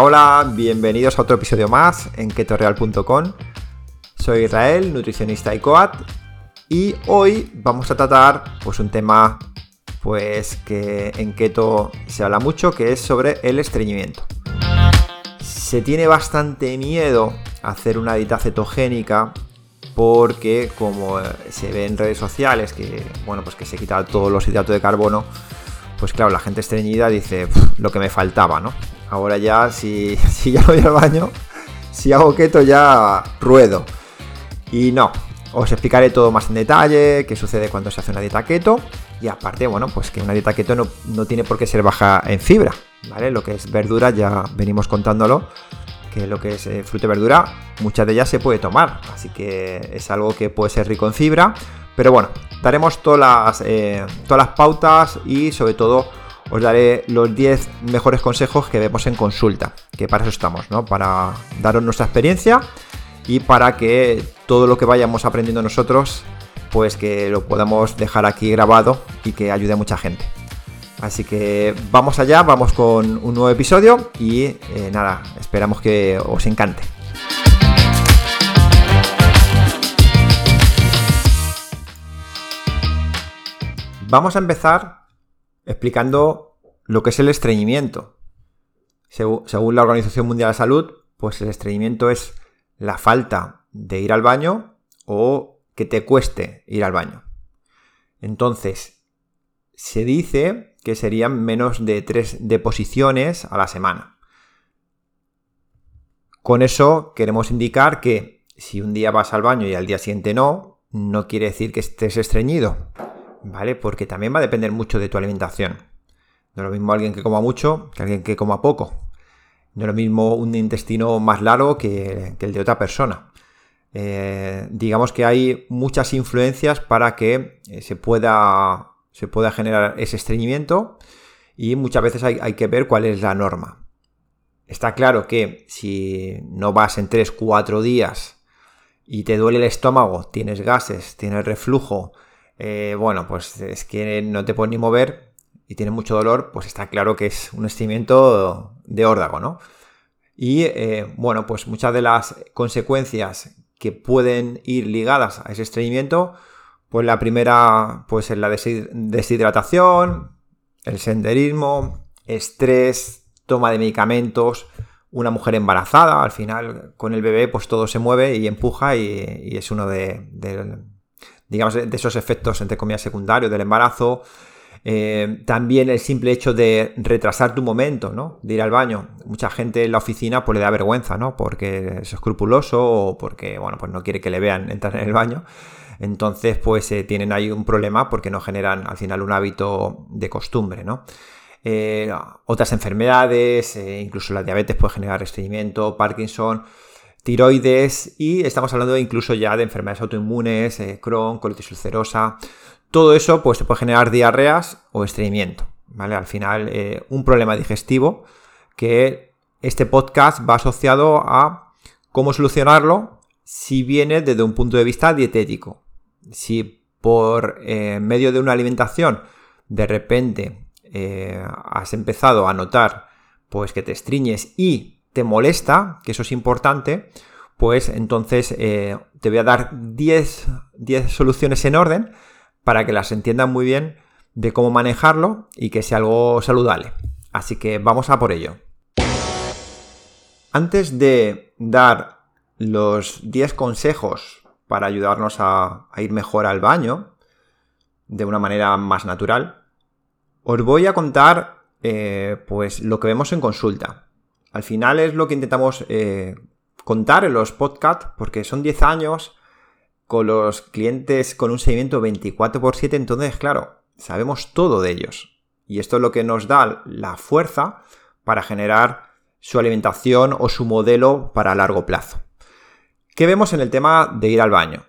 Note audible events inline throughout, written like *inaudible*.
Hola, bienvenidos a otro episodio más en ketoreal.com. Soy Israel, nutricionista y coat, y hoy vamos a tratar pues un tema pues que en keto se habla mucho, que es sobre el estreñimiento. Se tiene bastante miedo a hacer una dieta cetogénica porque como se ve en redes sociales que bueno, pues que se quita todos los hidratos de carbono, pues claro, la gente estreñida dice lo que me faltaba, ¿no? Ahora ya, si, *laughs* si ya voy al baño, si hago keto ya ruedo. Y no, os explicaré todo más en detalle, qué sucede cuando se hace una dieta keto. Y aparte, bueno, pues que una dieta keto no, no tiene por qué ser baja en fibra, ¿vale? Lo que es verdura ya venimos contándolo, que lo que es eh, fruta y verdura, muchas de ellas se puede tomar, así que es algo que puede ser rico en fibra. Pero bueno, daremos todas eh, todas las pautas y sobre todo os daré los 10 mejores consejos que vemos en consulta, que para eso estamos, ¿no? Para daros nuestra experiencia y para que todo lo que vayamos aprendiendo nosotros, pues que lo podamos dejar aquí grabado y que ayude a mucha gente. Así que vamos allá, vamos con un nuevo episodio y eh, nada, esperamos que os encante. Vamos a empezar explicando lo que es el estreñimiento. Según la Organización Mundial de Salud, pues el estreñimiento es la falta de ir al baño o que te cueste ir al baño. Entonces, se dice que serían menos de tres deposiciones a la semana. Con eso queremos indicar que si un día vas al baño y al día siguiente no, no quiere decir que estés estreñido. ¿Vale? Porque también va a depender mucho de tu alimentación. No es lo mismo alguien que coma mucho que alguien que coma poco. No es lo mismo un intestino más largo que, el de otra persona. Eh, digamos que hay muchas influencias para que eh, se, pueda, se pueda generar ese estreñimiento y muchas veces hay, hay, que ver cuál es la norma. Está claro que si no vas en 3-4 días y te duele el estómago, tienes gases, tienes reflujo, eh, bueno, pues es que no te puedes ni mover y tienes mucho dolor, pues está claro que es un estreñimiento de órdago, ¿no? Y eh, bueno, pues muchas de las consecuencias que pueden ir ligadas a ese estreñimiento, pues la primera, pues es la deshidratación, el senderismo, estrés, toma de medicamentos, una mujer embarazada, al final con el bebé pues todo se mueve y empuja y, es uno de, digamos, de esos efectos, entre comillas, secundarios del embarazo. Eh, también el simple hecho de retrasar tu momento, ¿no? De ir al baño. Mucha gente en la oficina pues le da vergüenza, ¿no? Porque es escrupuloso o porque, bueno, pues no quiere que le vean entrar en el baño. Entonces, pues eh, tienen ahí un problema porque no generan al final un hábito de costumbre, ¿no? Eh, otras enfermedades, incluso la diabetes puede generar estreñimiento, Parkinson tiroides y estamos hablando incluso ya de enfermedades autoinmunes, eh, Crohn, colitis ulcerosa. Todo eso pues puede generar diarreas o estreñimiento, ¿vale? Al final eh, un problema digestivo que este podcast va asociado a cómo solucionarlo si viene desde un punto de vista dietético. Si por eh, medio de una alimentación de repente has empezado a notar pues que te estriñes y te molesta, que eso es importante, pues entonces eh, te voy a dar 10, 10 soluciones en orden para que las entiendan muy bien de cómo manejarlo y que sea algo saludable. Así que vamos a por ello. Antes de dar los 10 consejos para ayudarnos a, ir mejor al baño de una manera más natural, os voy a contar eh, pues lo que vemos en consulta. Al final es lo que intentamos eh, contar en los podcasts, porque son 10 años con los clientes con un seguimiento 24 x 7, entonces, claro, sabemos todo de ellos. Y esto es lo que nos da la fuerza para generar su alimentación o su modelo para largo plazo. ¿Qué vemos en el tema de ir al baño?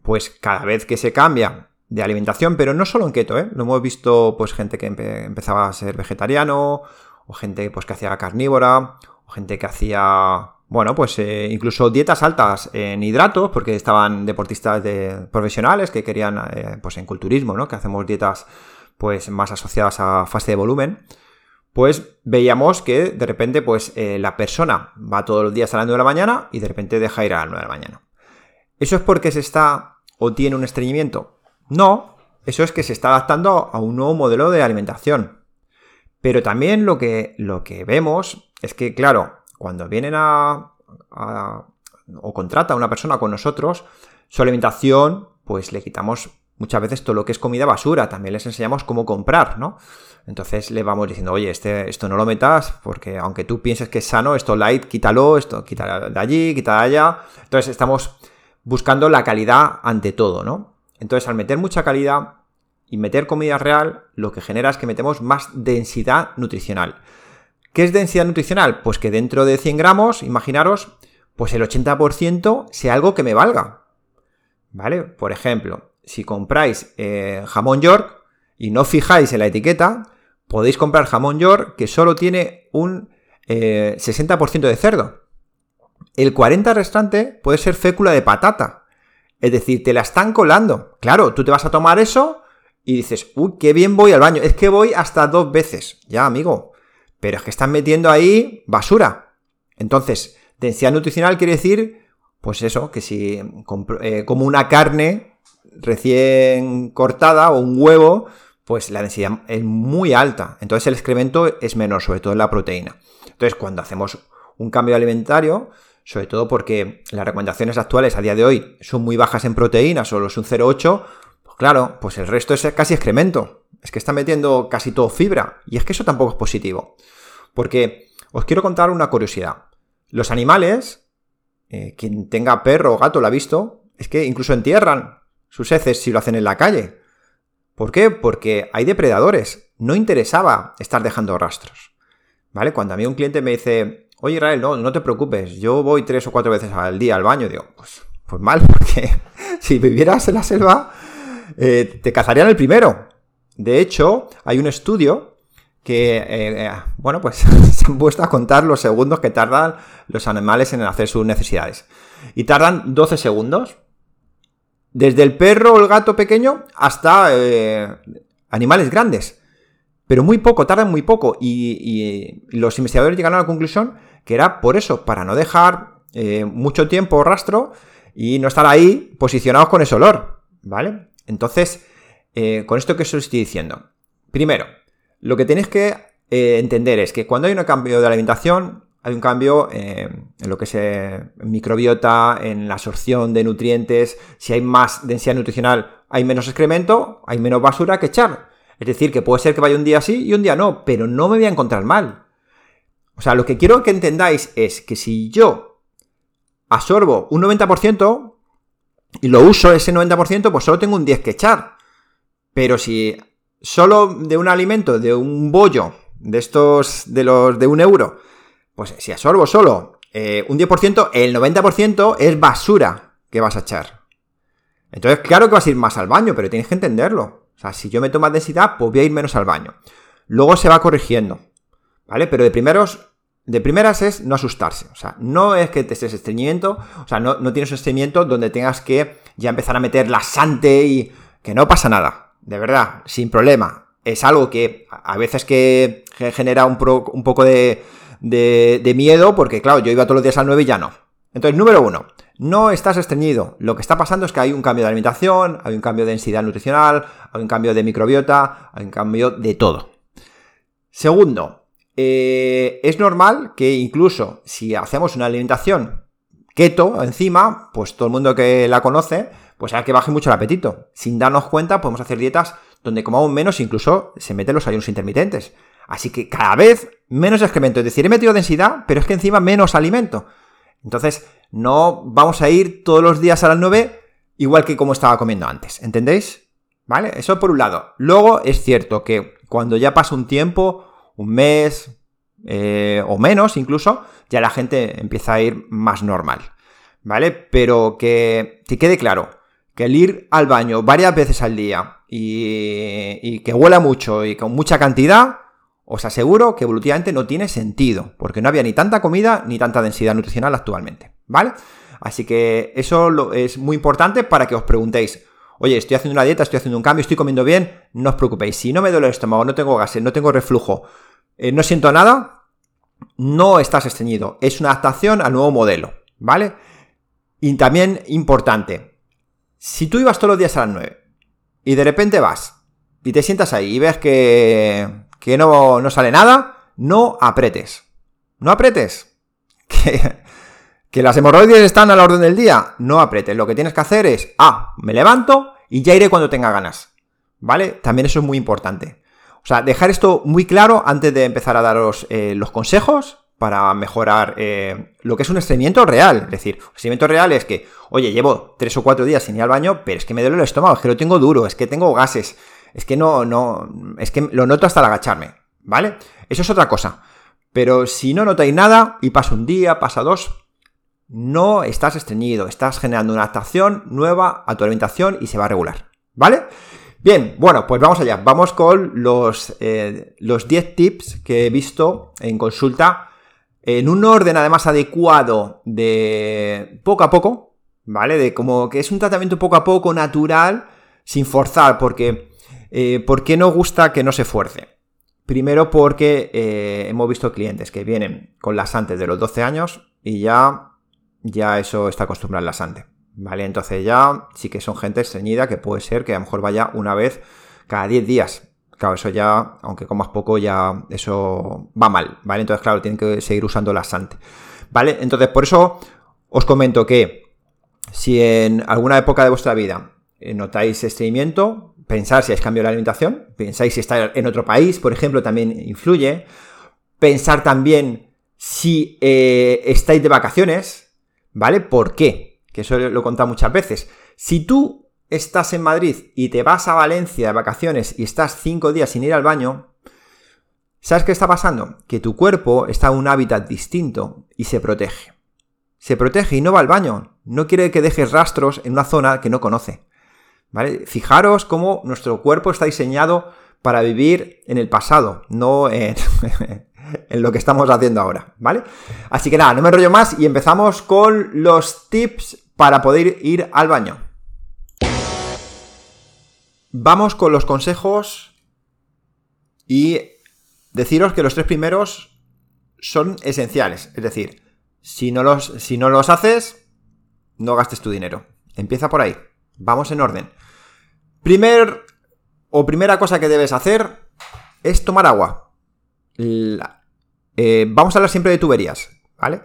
Pues cada vez que se cambia de alimentación, pero no solo en keto, ¿eh? Lo hemos visto pues gente que empezaba a ser vegetariano o gente pues, que hacía carnívora, o gente que hacía, bueno, pues eh, incluso dietas altas en hidratos, porque estaban deportistas de, profesionales que querían, eh, pues en culturismo, ¿no? Que hacemos dietas pues más asociadas a fase de volumen. pues veíamos que de repente pues eh, la persona va todos los días a las 9 de la mañana y de repente deja ir a las 9 de la mañana. ¿Eso es porque se está o tiene un estreñimiento? No, eso es que se está adaptando a un nuevo modelo de alimentación. Pero también lo que, lo que vemos es que, claro, cuando vienen a, o contrata a una persona con nosotros, su alimentación, pues le quitamos muchas veces todo lo que es comida basura, también les enseñamos cómo comprar, ¿no? Entonces le vamos diciendo, oye, este, esto no lo metas, porque aunque tú pienses que es sano, esto light, quítalo, esto quita de allí, quita de allá. Entonces estamos buscando la calidad ante todo, ¿no? Entonces al meter mucha calidad y meter comida real, lo que genera es que metemos más densidad nutricional. ¿Qué es densidad nutricional? Pues que dentro de 100 gramos, imaginaros, pues el 80% sea algo que me valga. ¿Vale? Por ejemplo, si compráis eh, jamón York y no fijáis en la etiqueta, podéis comprar jamón York que solo tiene un 60% eh, de cerdo. El 40% restante puede ser fécula de patata. Es decir, te la están colando. Claro, tú te vas a tomar eso y dices, uy, qué bien voy al baño. Es que voy hasta dos veces. Ya, amigo. Pero es que están metiendo ahí basura. Entonces, densidad nutricional quiere decir, pues eso, que si eh, como una carne recién cortada o un huevo, pues la densidad es muy alta. Entonces el excremento es menor, sobre todo en la proteína. Entonces cuando hacemos un cambio alimentario, sobre todo porque las recomendaciones actuales a día de hoy son muy bajas en proteína, solo es un 0,8, pues claro, pues el resto es casi excremento. Es que está metiendo casi todo fibra. Y es que eso tampoco es positivo. Porque os quiero contar una curiosidad. Los animales, eh, quien tenga perro o gato lo ha visto, es que incluso entierran sus heces si lo hacen en la calle. ¿Por qué? Porque hay depredadores. No interesaba estar dejando rastros. ¿Vale? Cuando a mí un cliente me dice, oye Israel, no, te preocupes, yo voy tres o cuatro veces al día al baño, digo, pues, pues mal, *laughs* porque si vivieras en la selva, eh, te cazarían el primero. De hecho, hay un estudio que, eh, eh, bueno, pues *laughs* se han puesto a contar los segundos que tardan los animales en hacer sus necesidades. Y tardan 12 segundos. Desde el perro o el gato pequeño hasta animales grandes. Pero muy poco, tardan muy poco. Y, los investigadores llegaron a la conclusión que era por eso, para no dejar mucho tiempo rastro y no estar ahí posicionados con ese olor. ¿Vale? Entonces, eh, con esto que os estoy diciendo. Primero, lo que tenéis que entender es que cuando hay un cambio de alimentación, hay un cambio eh, en lo que es eh, microbiota, en la absorción de nutrientes. Si hay más densidad nutricional, hay menos excremento, hay menos basura que echar. Es decir, que puede ser que vaya un día sí y un día no, pero no me voy a encontrar mal. O sea, lo que quiero que entendáis es que si yo absorbo un 90% y lo uso ese 90%, pues solo tengo un 10 que echar. Pero si solo de un alimento, de un bollo, de estos, de los de un euro, pues si absorbo solo eh, un 10%, el 90% es basura que vas a echar. Entonces, claro que vas a ir más al baño, pero tienes que entenderlo. O sea, si yo meto más densidad, pues voy a ir menos al baño. Luego se va corrigiendo. ¿Vale? Pero de primeros. De primeras es no asustarse. O sea, no es que te estés estreñimiento. O sea, no, no tienes un estreñimiento donde tengas que ya empezar a meter laxante y. que no pasa nada. De verdad, sin problema. Es algo que a veces que genera un, poco de de, miedo, porque claro, yo iba todos los días al 9 y ya no. Entonces, número uno, no estás estreñido. Lo que está pasando es que hay un cambio de alimentación, hay un cambio de densidad nutricional, hay un cambio de microbiota, hay un cambio de todo. Segundo, eh, es normal que incluso si hacemos una alimentación keto encima, pues todo el mundo que la conoce, pues haga que baje mucho el apetito. Sin darnos cuenta, podemos hacer dietas donde comamos menos, incluso se meten los ayunos intermitentes. Así que cada vez menos excremento. Es decir, he metido densidad, pero es que encima menos alimento. Entonces, no vamos a ir todos los días a las 9 igual que como estaba comiendo antes. ¿Entendéis? ¿Vale? Eso por un lado. Luego es cierto que cuando ya pasa un tiempo, un mes eh, o menos incluso, ya la gente empieza a ir más normal. ¿Vale? Pero que te quede claro que el ir al baño varias veces al día y, y que huela mucho y con mucha cantidad, os aseguro que evolutivamente no tiene sentido, porque no había ni tanta comida ni tanta densidad nutricional actualmente, ¿vale? Así que eso es muy importante para que os preguntéis, oye, estoy haciendo una dieta, estoy haciendo un cambio, estoy comiendo bien, no os preocupéis, si no me duele el estómago, no tengo gases, no tengo reflujo, eh, no siento nada, no estás estreñido. Es una adaptación al nuevo modelo, ¿vale? Y también importante, si tú ibas todos los días a las 9 y de repente vas y te sientas ahí y ves que, que no, no sale nada, no apretes. No apretes. *laughs* Que, que las hemorroides están a la orden del día. No apretes. Lo que tienes que hacer es, ah, me levanto y ya iré cuando tenga ganas. ¿Vale? También eso es muy importante. O sea, dejar esto muy claro antes de empezar a daros eh, los consejos para mejorar eh, lo que es un estreñimiento real. Es decir, un estreñimiento real es que, oye, llevo tres o cuatro días sin ir al baño, pero es que me duele el estómago, es que lo tengo duro, es que tengo gases, es que no, no, es que lo noto hasta el agacharme, ¿vale? Eso es otra cosa. Pero si no notáis nada y pasa un día, pasa dos, no estás estreñido, estás generando una adaptación nueva a tu alimentación y se va a regular, ¿vale? Bien, bueno, pues vamos allá. Vamos con los, eh, los 10 tips que he visto en consulta en un orden además adecuado de poco a poco, ¿vale? De como que es un tratamiento poco a poco, natural, sin forzar, porque eh, ¿por qué no gusta que no se fuerce? Primero porque eh, hemos visto clientes que vienen con lasantes de los 12 años y ya, ya eso está acostumbrado al lasante. ¿Vale? Entonces ya sí que son gente estreñida que puede ser que a lo mejor vaya una vez cada 10 días. Claro, eso ya, aunque comas poco, ya eso va mal, ¿vale? Entonces, claro, tienen que seguir usando laxante, ¿vale? Entonces, por eso os comento que si en alguna época de vuestra vida eh, notáis estreñimiento, pensar si hay cambio de la alimentación, pensáis si está en otro país, por ejemplo, también influye. Pensar también si eh, estáis de vacaciones, ¿vale? ¿Por qué? Que eso lo he contado muchas veces. Si tú estás en Madrid y te vas a Valencia de vacaciones y estás cinco días sin ir al baño, ¿sabes qué está pasando? Que tu cuerpo está en un hábitat distinto y se protege. Se protege y no va al baño. No quiere que dejes rastros en una zona que no conoce. ¿Vale? Fijaros cómo nuestro cuerpo está diseñado para vivir en el pasado, no en, *laughs* en lo que estamos haciendo ahora, ¿vale? Así que nada, no me enrollo más y empezamos con los tips para poder ir al baño. Vamos con los consejos y deciros que los tres primeros son esenciales. Es decir, si no los, si no los haces, no gastes tu dinero. Empieza por ahí. Vamos en orden. Primer o primera cosa que debes hacer es tomar agua. Eh, vamos a hablar siempre de tuberías, ¿vale?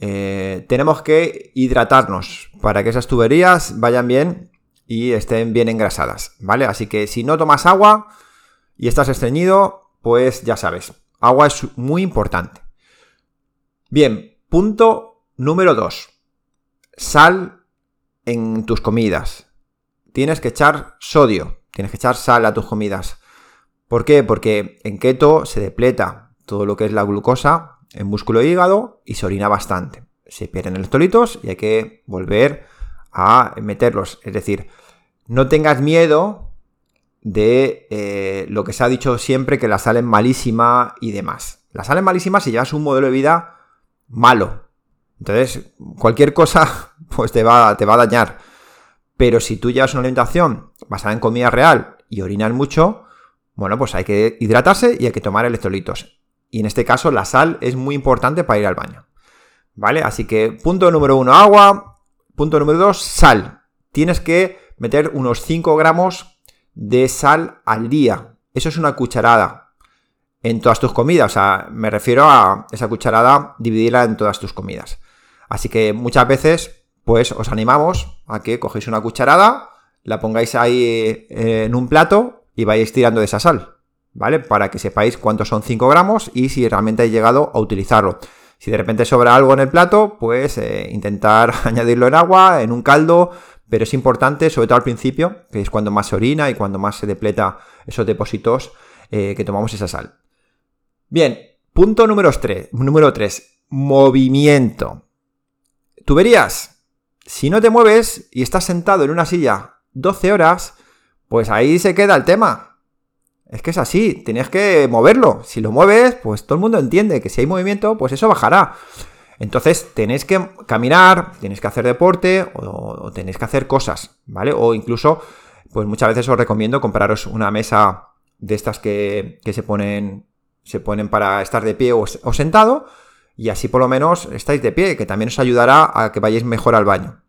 Eh, tenemos que hidratarnos para que esas tuberías vayan bien y estén bien engrasadas, ¿vale? Así que si no tomas agua y estás estreñido, pues ya sabes, agua es muy importante. Bien, punto número 2. Sal en tus comidas. Tienes que echar sodio, tienes que echar sal a tus comidas. ¿Por qué? Porque en keto se depleta todo lo que es la glucosa en músculo e hígado y se orina bastante. Se pierden electrolitos y hay que volver a meterlos. Es decir, no tengas miedo de eh, lo que se ha dicho siempre que la sal es malísima y demás. La sal es malísima si llevas un modelo de vida malo. Entonces, cualquier cosa *laughs* pues te va, te va a dañar. Pero si tú llevas una alimentación basada en comida real y orinas mucho, bueno, pues hay que hidratarse y hay que tomar electrolitos. Y en este caso la sal es muy importante para ir al baño. ¿Vale? Así que punto número uno, agua. Punto número dos, sal. Tienes que meter unos 5 gramos de sal al día. Eso es una cucharada en todas tus comidas. O sea, me refiero a esa cucharada, dividirla en todas tus comidas. Así que muchas veces, pues os animamos a que cogéis una cucharada, la pongáis ahí eh, en un plato y vayáis tirando de esa sal. ¿Vale? Para que sepáis cuántos son 5 gramos y si realmente hay llegado a utilizarlo. Si de repente sobra algo en el plato, pues eh, intentar *laughs* añadirlo en agua, en un caldo, pero es importante, sobre todo al principio, que es cuando más se orina y cuando más se depleta esos depósitos, eh, que tomamos esa sal. Bien, punto número 3, número 3, movimiento. Tuberías. Si no te mueves y estás sentado en una silla 12 horas, pues ahí se queda el tema. Es que es así, tienes que moverlo. Si lo mueves, pues todo el mundo entiende que si hay movimiento, pues eso bajará. Entonces tenéis que caminar, tenéis que hacer deporte o, tenéis que hacer cosas, ¿vale? O incluso, pues muchas veces os recomiendo compraros una mesa de estas que, se ponen se ponen para estar de pie o, o sentado, y así por lo menos estáis de pie, que también os ayudará a que vayáis mejor al baño.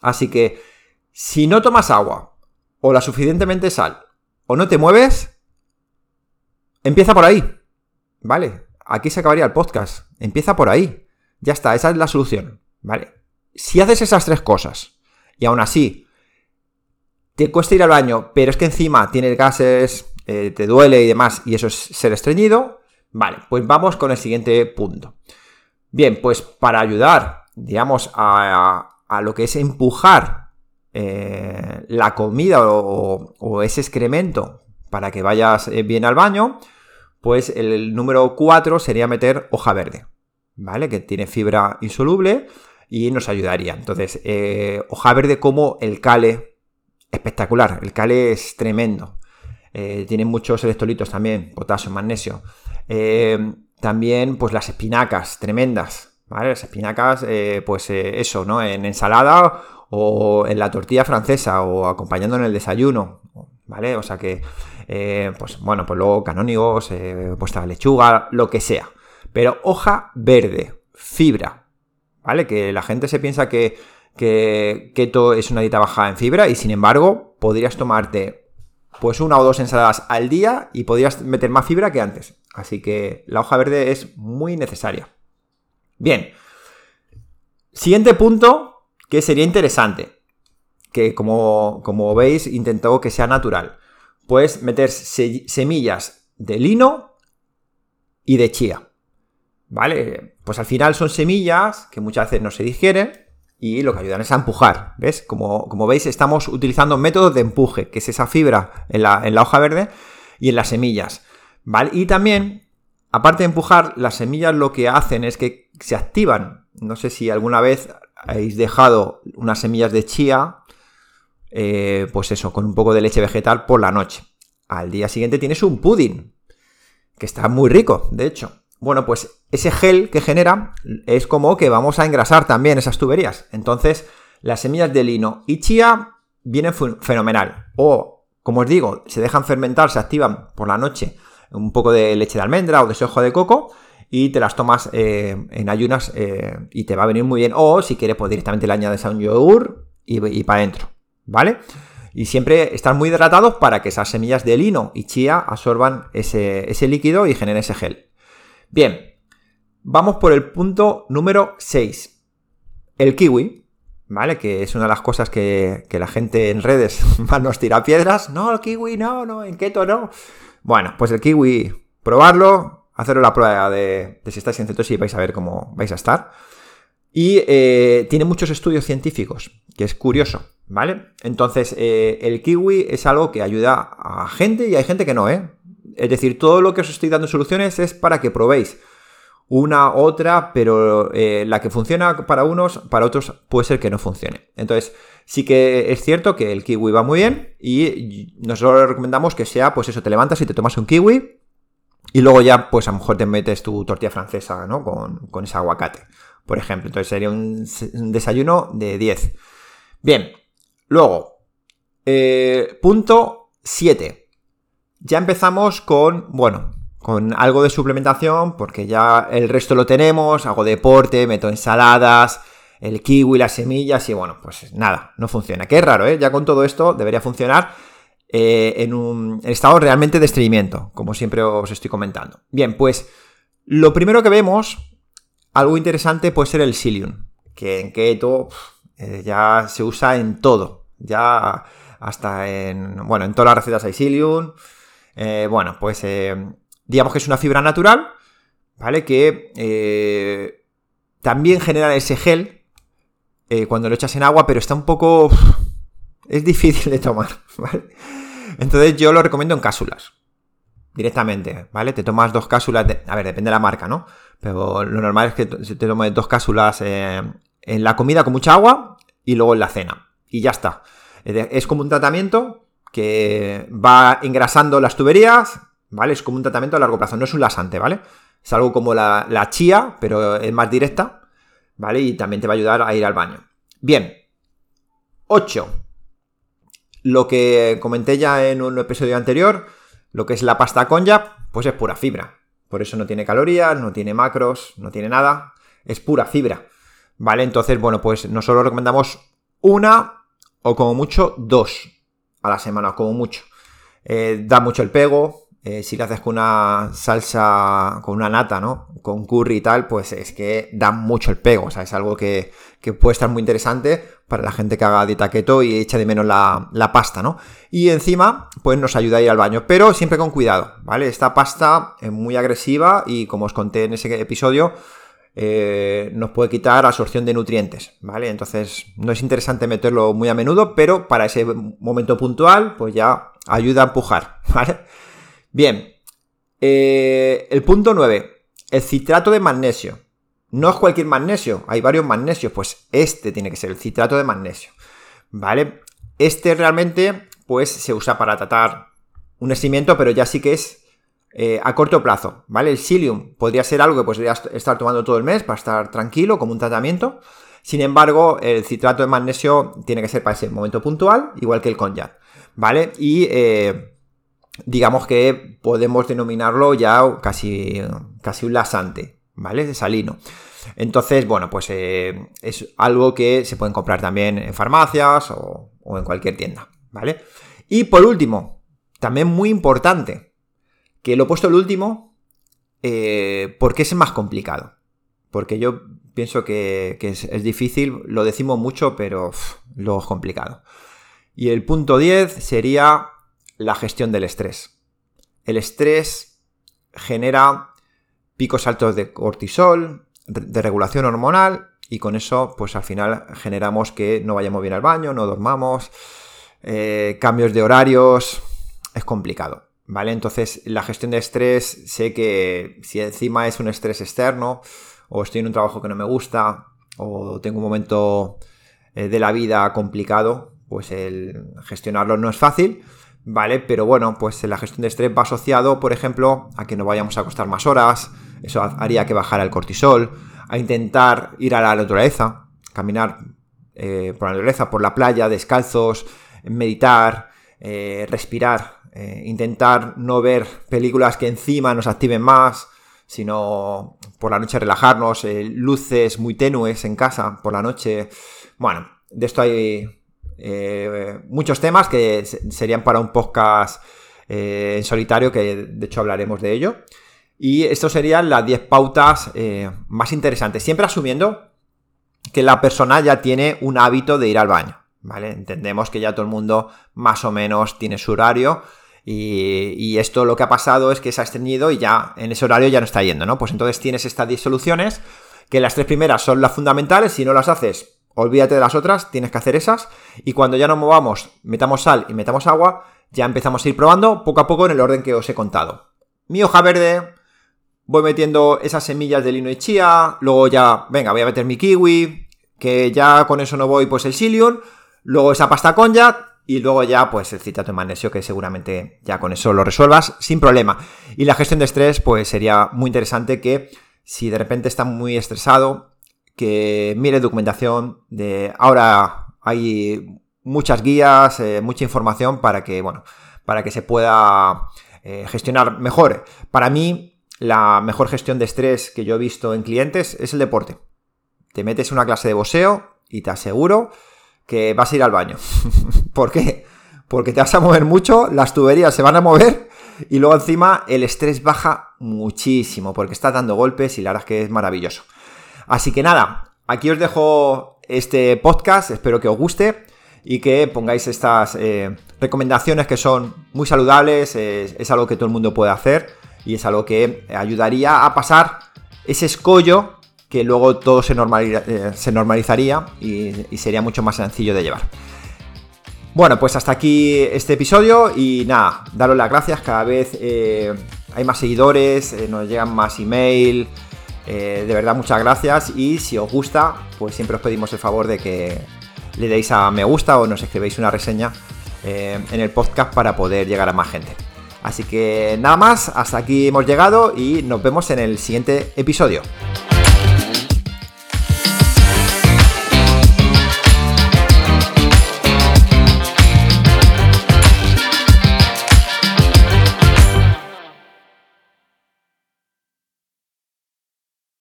Así que, si no tomas agua, o la suficientemente sal, o no te mueves, empieza por ahí. ¿Vale? Aquí se acabaría el podcast. Empieza por ahí. Ya está, esa es la solución. ¿Vale? Si haces esas tres cosas, y aún así te cuesta ir al baño, pero es que encima tienes gases, eh, te duele y demás, y eso es ser estreñido, vale, pues vamos con el siguiente punto. Bien, pues para ayudar, digamos, a, lo que es empujar eh, la comida o, ese excremento para que vayas eh, bien al baño, pues el número 4 sería meter hoja verde, ¿vale? Que tiene fibra insoluble y nos ayudaría. Entonces, hoja verde como el cale espectacular. El cale es tremendo. Eh, tiene muchos electrolitos también, potasio, magnesio. Eh, también, pues las espinacas, tremendas. ¿vale? Las espinacas, eh, pues eso, ¿no? En ensalada o en la tortilla francesa o acompañando en el desayuno. ¿Vale? O sea que, pues bueno, pues luego canónigos, puesta lechuga, lo que sea. Pero hoja verde, fibra. ¿Vale? Que la gente se piensa que que keto es una dieta baja en fibra y sin embargo podrías tomarte pues una o dos ensaladas al día y podrías meter más fibra que antes. Así que la hoja verde es muy necesaria. Bien. Siguiente punto que sería interesante. Que como, como veis intentó que sea natural. Pues meter semillas de lino y de chía. ¿Vale? Pues al final son semillas que muchas veces no se digieren y lo que ayudan es a empujar. ¿Ves? Como, como veis, estamos utilizando métodos de empuje, que es esa fibra en la, hoja verde y en las semillas. ¿Vale? Y también, aparte de empujar, las semillas lo que hacen es que se activan. No sé si alguna vez habéis dejado unas semillas de chía, eh, pues eso, con un poco de leche vegetal por la noche. Al día siguiente tienes un pudding, que está muy rico, de hecho. Bueno, pues ese gel que genera es como que vamos a engrasar también esas tuberías. Entonces, las semillas de lino y chía vienen fenomenal. O, como os digo, se dejan fermentar, se activan por la noche un poco de leche de almendra o de soja de coco y te las tomas eh, en ayunas eh, y te va a venir muy bien. O si quieres, pues directamente le añades a un yogur y, para adentro, ¿vale? Y siempre estar muy hidratados para que esas semillas de lino y chía absorban ese, ese líquido y generen ese gel. Bien, vamos por el punto número 6. El kiwi, ¿vale? Que es una de las cosas que, la gente en redes *laughs* más nos tira piedras. No, el kiwi no, no, en keto no. Bueno, pues el kiwi, probarlo, hacerlo la prueba de, si estáis en cetosis y vais a ver cómo vais a estar. Y eh, tiene muchos estudios científicos, que es curioso, ¿vale? Entonces, eh, el kiwi es algo que ayuda a gente y hay gente que no, ¿eh? Es decir, todo lo que os estoy dando soluciones es para que probéis una, otra, pero eh, la que funciona para unos, para otros puede ser que no funcione. Entonces, sí que es cierto que el kiwi va muy bien y nosotros recomendamos que sea, pues eso, te levantas y te tomas un kiwi y luego ya, pues a lo mejor te metes tu tortilla francesa, ¿no? Con, ese aguacate, por ejemplo. Entonces sería un, desayuno de 10. Bien, luego, eh, punto 7 ya empezamos con, bueno, con algo de suplementación, porque ya el resto lo tenemos, hago deporte, meto ensaladas, el kiwi, las semillas, y bueno, pues nada, no funciona. Qué raro, ¿eh? Ya con todo esto debería funcionar eh, en un estado realmente de estreñimiento, como siempre os estoy comentando. Bien, pues lo primero que vemos, algo interesante puede ser el psyllium, que en keto eh, ya se usa en todo, ya hasta en, bueno, en todas las recetas hay psyllium, eh, bueno, pues eh, digamos que es una fibra natural, ¿vale? Que también genera ese gel cuando lo echas en agua, pero está un poco... es difícil de tomar, *laughs* ¿vale? Entonces yo lo recomiendo en cápsulas. Directamente, ¿vale? Te tomas dos cápsulas, a ver, depende de la marca, ¿no? Pero lo normal es que te tomes dos cápsulas en la comida con mucha agua y luego en la cena. Y ya está. Es como un tratamiento que va engrasando las tuberías, ¿vale? Es como un tratamiento a largo plazo, no es un lasante, ¿vale? Es algo como la, chía, pero es más directa, ¿vale? Y también te va a ayudar a ir al baño. Bien. 8. Lo que comenté ya en un episodio anterior, lo que es la pasta conja, pues es pura fibra, Por eso no tiene calorías, no tiene macros, no tiene nada. Es pura fibra. ¿Vale? Entonces, bueno, pues nosotros recomendamos una o como mucho dos a la semana, como mucho. Eh, da mucho el pego. Eh, si lo haces con una salsa, con una nata, ¿no? Con curry y tal, pues es que da mucho el pego. O sea, es algo que, puede estar muy interesante para la gente que haga dieta keto y echa de menos la, pasta, ¿no? Y encima, pues nos ayuda a ir al baño, pero siempre con cuidado, ¿vale? Esta pasta es muy agresiva y como os conté en ese episodio, eh, nos puede quitar absorción de nutrientes, ¿vale? Entonces no es interesante meterlo muy a menudo, pero para ese momento puntual, pues ya ayuda a empujar, *laughs* ¿vale? Bien, eh, el punto 9, el citrato de magnesio. No es cualquier magnesio, hay varios magnesios, pues este tiene que ser el citrato de magnesio, ¿vale? Este realmente, pues se usa para tratar un escimiento, pero ya sí que es eh, a corto plazo, ¿vale? El psyllium podría ser algo que podría estar tomando todo el mes para estar tranquilo, como un tratamiento. Sin embargo, el citrato de magnesio tiene que ser para ese momento puntual, igual que el cognac, ¿vale? Y eh, digamos que podemos denominarlo ya casi, casi un lasante, ¿vale? De salino. Entonces, bueno, pues eh, es algo que se pueden comprar también en farmacias o, en cualquier tienda, ¿vale? Y por último, también muy importante, que lo he puesto el último eh, porque es más complicado. Porque yo pienso que, es, difícil, lo decimos mucho, pero luego es complicado. Y el punto 10 sería la gestión del estrés. El estrés genera picos altos de cortisol, de regulación hormonal, y con eso, pues al final generamos que no vayamos bien al baño, no dormamos, eh, cambios de horarios, es complicado. ¿vale? Entonces, la gestión de estrés, sé que si encima es un estrés externo, o estoy en un trabajo que no me gusta, o tengo un momento eh, de la vida complicado, pues el gestionarlo no es fácil, ¿vale? Pero bueno, pues la gestión de estrés va asociado, por ejemplo, a que no vayamos a acostar más horas, eso haría que bajara el cortisol, a intentar ir a la naturaleza, caminar eh, por la naturaleza, por la playa, descalzos, meditar, eh, respirar, eh, intentar no ver películas que encima nos activen más, sino por la noche relajarnos, luces muy tenues en casa por la noche. Bueno, de esto hay eh, muchos temas que serían para un podcast en solitario, que de hecho hablaremos de ello. Y estos serían las 10 pautas más interesantes, siempre asumiendo que la persona ya tiene un hábito de ir al baño. ¿Vale? Entendemos que ya todo el mundo más o menos tiene su horario, y, esto lo que ha pasado es que se ha extendido y ya en ese horario ya no está yendo, ¿no? Pues entonces tienes estas 10 soluciones, que las tres primeras son las fundamentales, si no las haces, olvídate de las otras, tienes que hacer esas, y cuando ya nos movamos, metamos sal y metamos agua, ya empezamos a ir probando poco a poco en el orden que os he contado. Mi hoja verde, voy metiendo esas semillas de lino y chía, luego ya, venga, voy a meter mi kiwi, que ya con eso no voy, pues el psyllium, luego esa pasta ya y luego ya, pues el citrato de magnesio, que seguramente ya con eso lo resuelvas sin problema. Y la gestión de estrés, pues sería muy interesante que si de repente está muy estresado, que mire documentación de ahora hay muchas guías, eh, mucha información para que, bueno, para que se pueda eh, gestionar mejor. Para mí, la mejor gestión de estrés que yo he visto en clientes es el deporte. Te metes una clase de boxeo y te aseguro que vas a ir al baño. *laughs* ¿Por qué? Porque te vas a mover mucho, las tuberías se van a mover y luego encima el estrés baja muchísimo porque estás dando golpes y la verdad es que es maravilloso. Así que nada, aquí os dejo este podcast, espero que os guste y que pongáis estas eh, recomendaciones que son muy saludables, es, algo que todo el mundo puede hacer y es algo que ayudaría a pasar ese escollo que luego todo se, eh, normalizaría y, sería mucho más sencillo de llevar. Bueno, pues hasta aquí este episodio y nada, daros las gracias, cada vez eh, hay más seguidores, nos llegan más email, de verdad muchas gracias y si os gusta, pues siempre os pedimos el favor de que le deis a me gusta o nos escribáis una reseña en el podcast para poder llegar a más gente. Así que nada más, hasta aquí hemos llegado y nos vemos en el siguiente episodio.